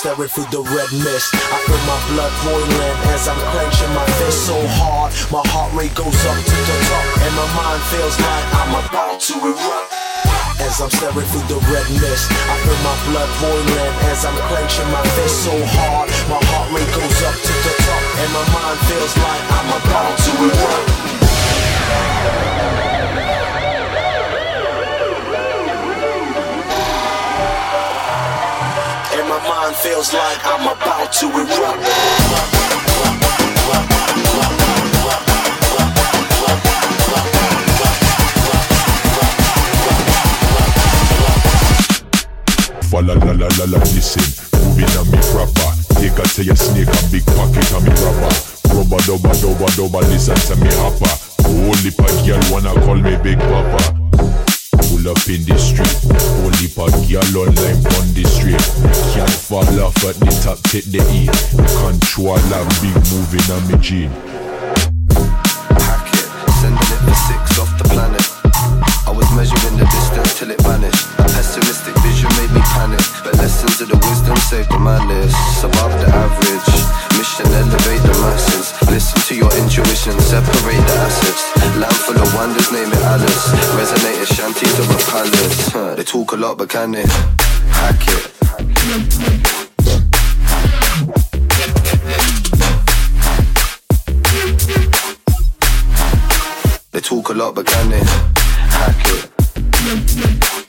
staring through the red mist. I feel my blood boiling as I'm clenching my fist so hard. My heart rate goes up to the top, and my mind feels like I'm about to erupt. As I'm staring through the red mist, I feel my blood boiling as I'm clenching my fist so hard. My heart rate goes up to the top, and my mind feels like I'm about to erupt. My mind feels like I'm about to erupt. La la la la la listen. Moving on me proper. Take a say a snake a big pocket on me rubber. Rubber dubber dubber dubber listen to me hopper. Holy pa girl wanna call me Big Papa Up in the street. Holy pa girl online on the street. Can't fall off at the top take the E. Control and big moving on me gene Resonate as shanties of a palace. Huh, they talk a lot, but can they hack it? They talk a lot, but can they hack it?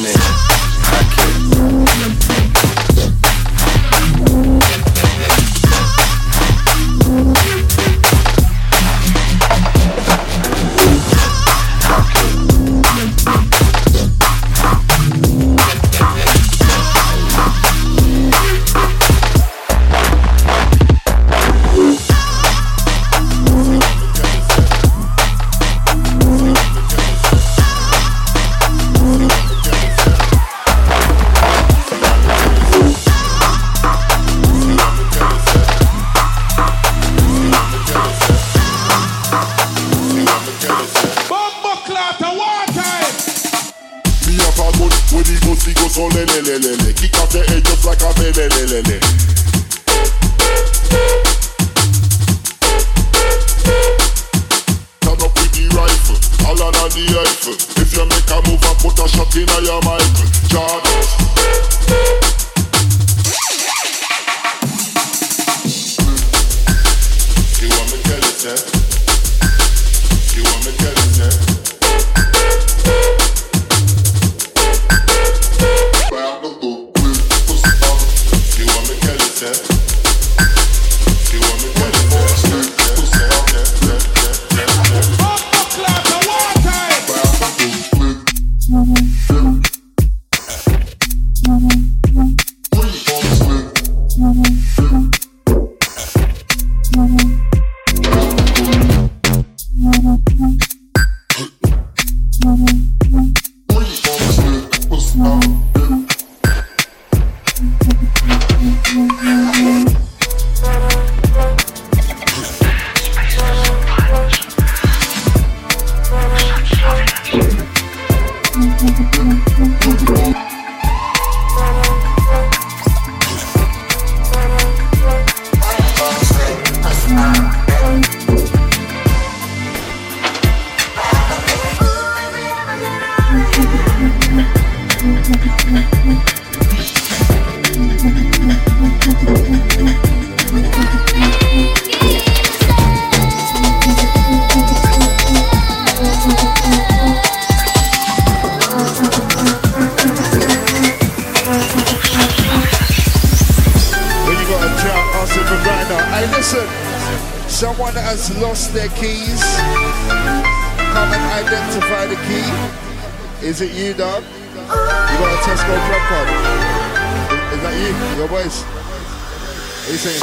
Talk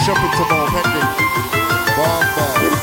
Shopping tomorrow, pending. Bomb, bomb.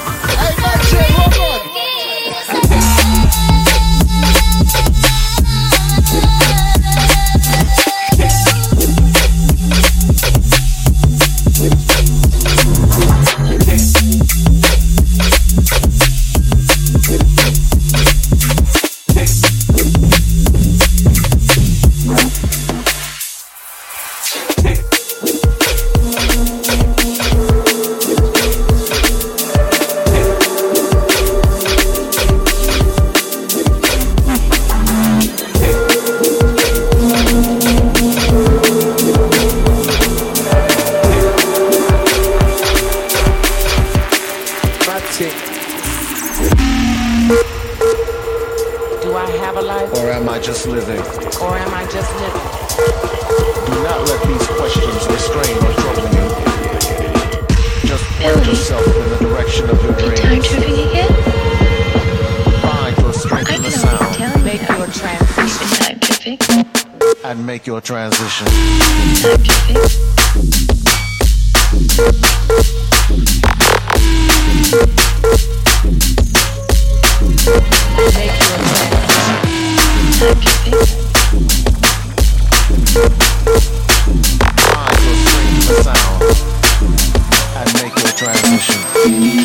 Or am I just living? Do not let these questions restrain or trouble you. Just point Billy? yourself in the direction of your Time dreams. tripping again? Find your strength in the sound tell you Make your transition. been time tripping. and make your transition. Time tripping. Make your transition. Time tripping. Find your strength in sound.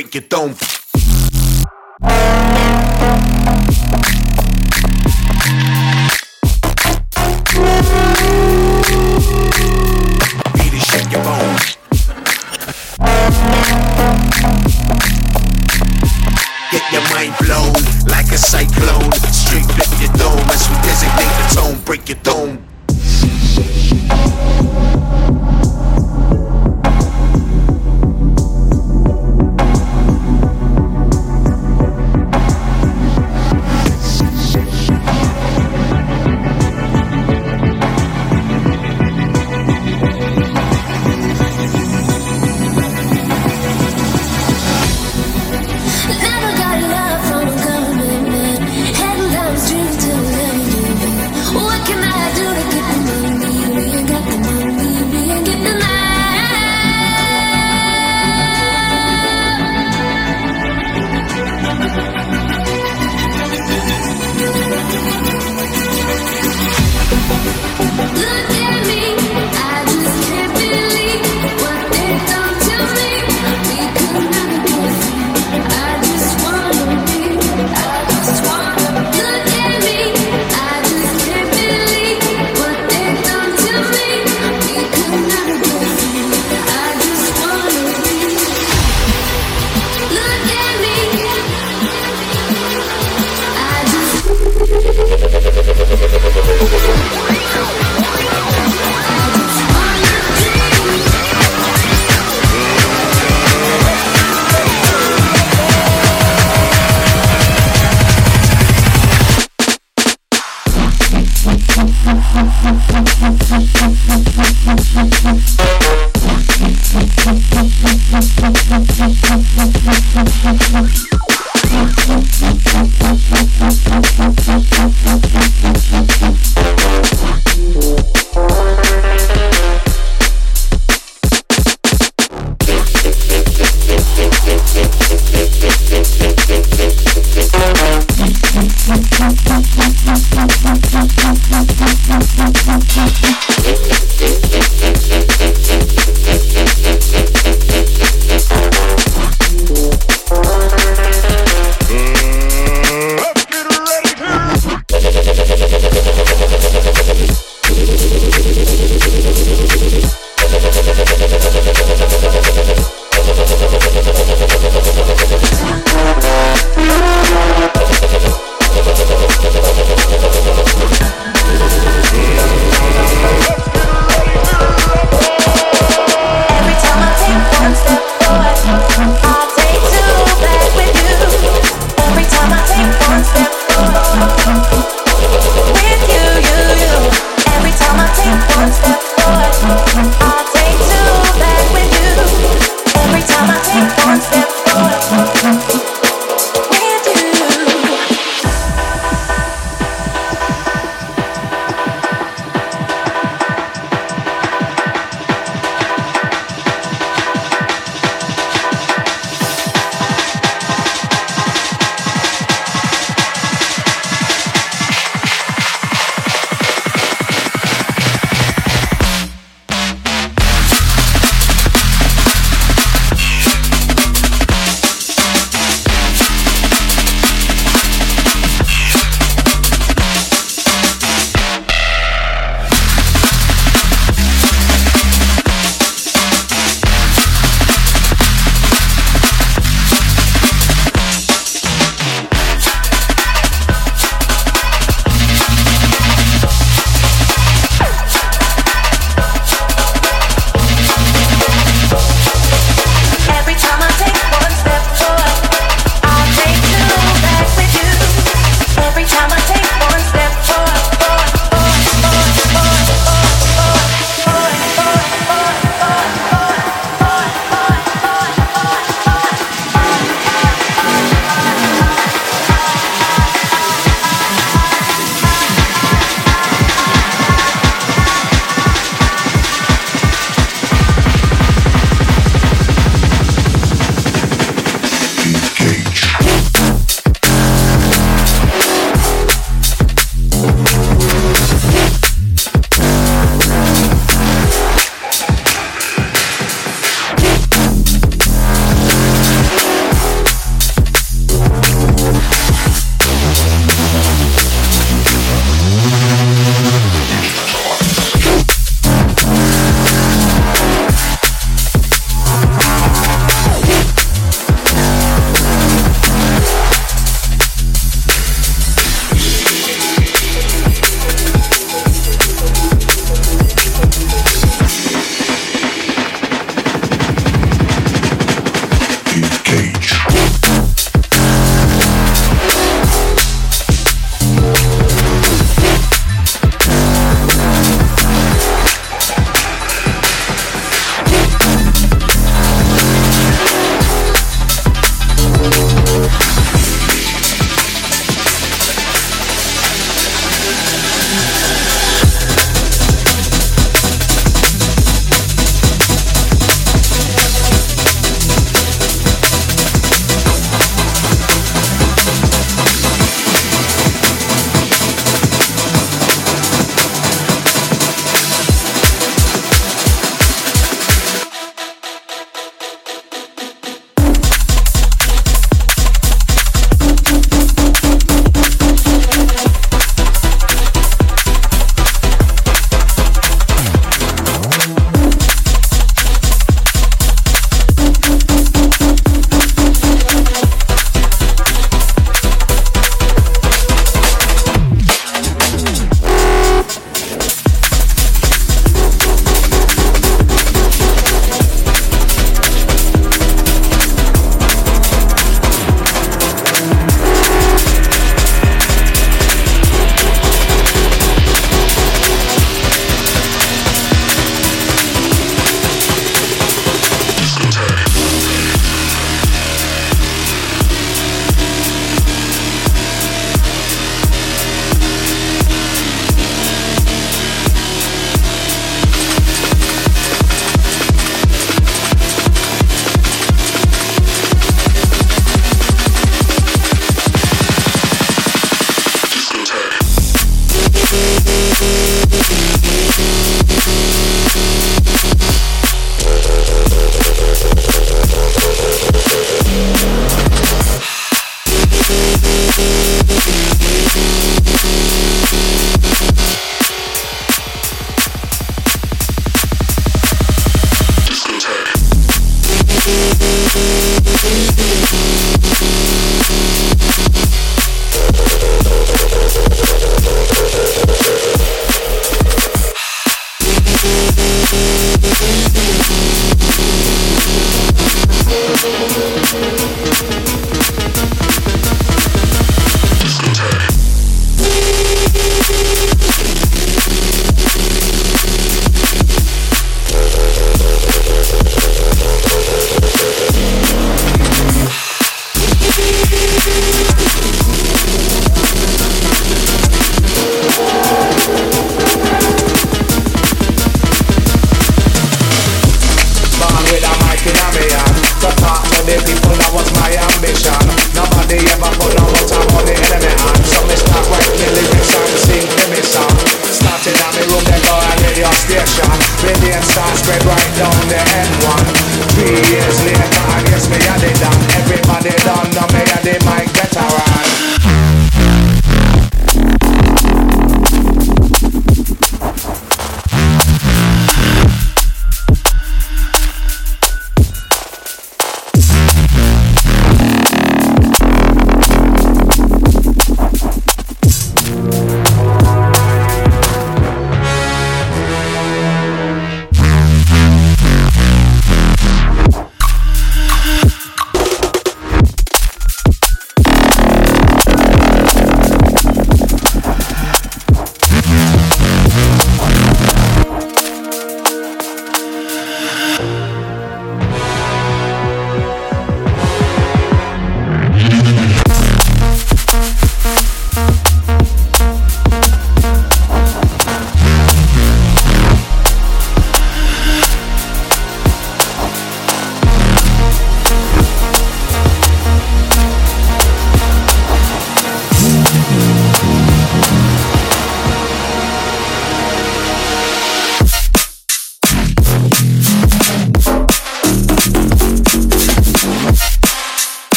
Break your dome.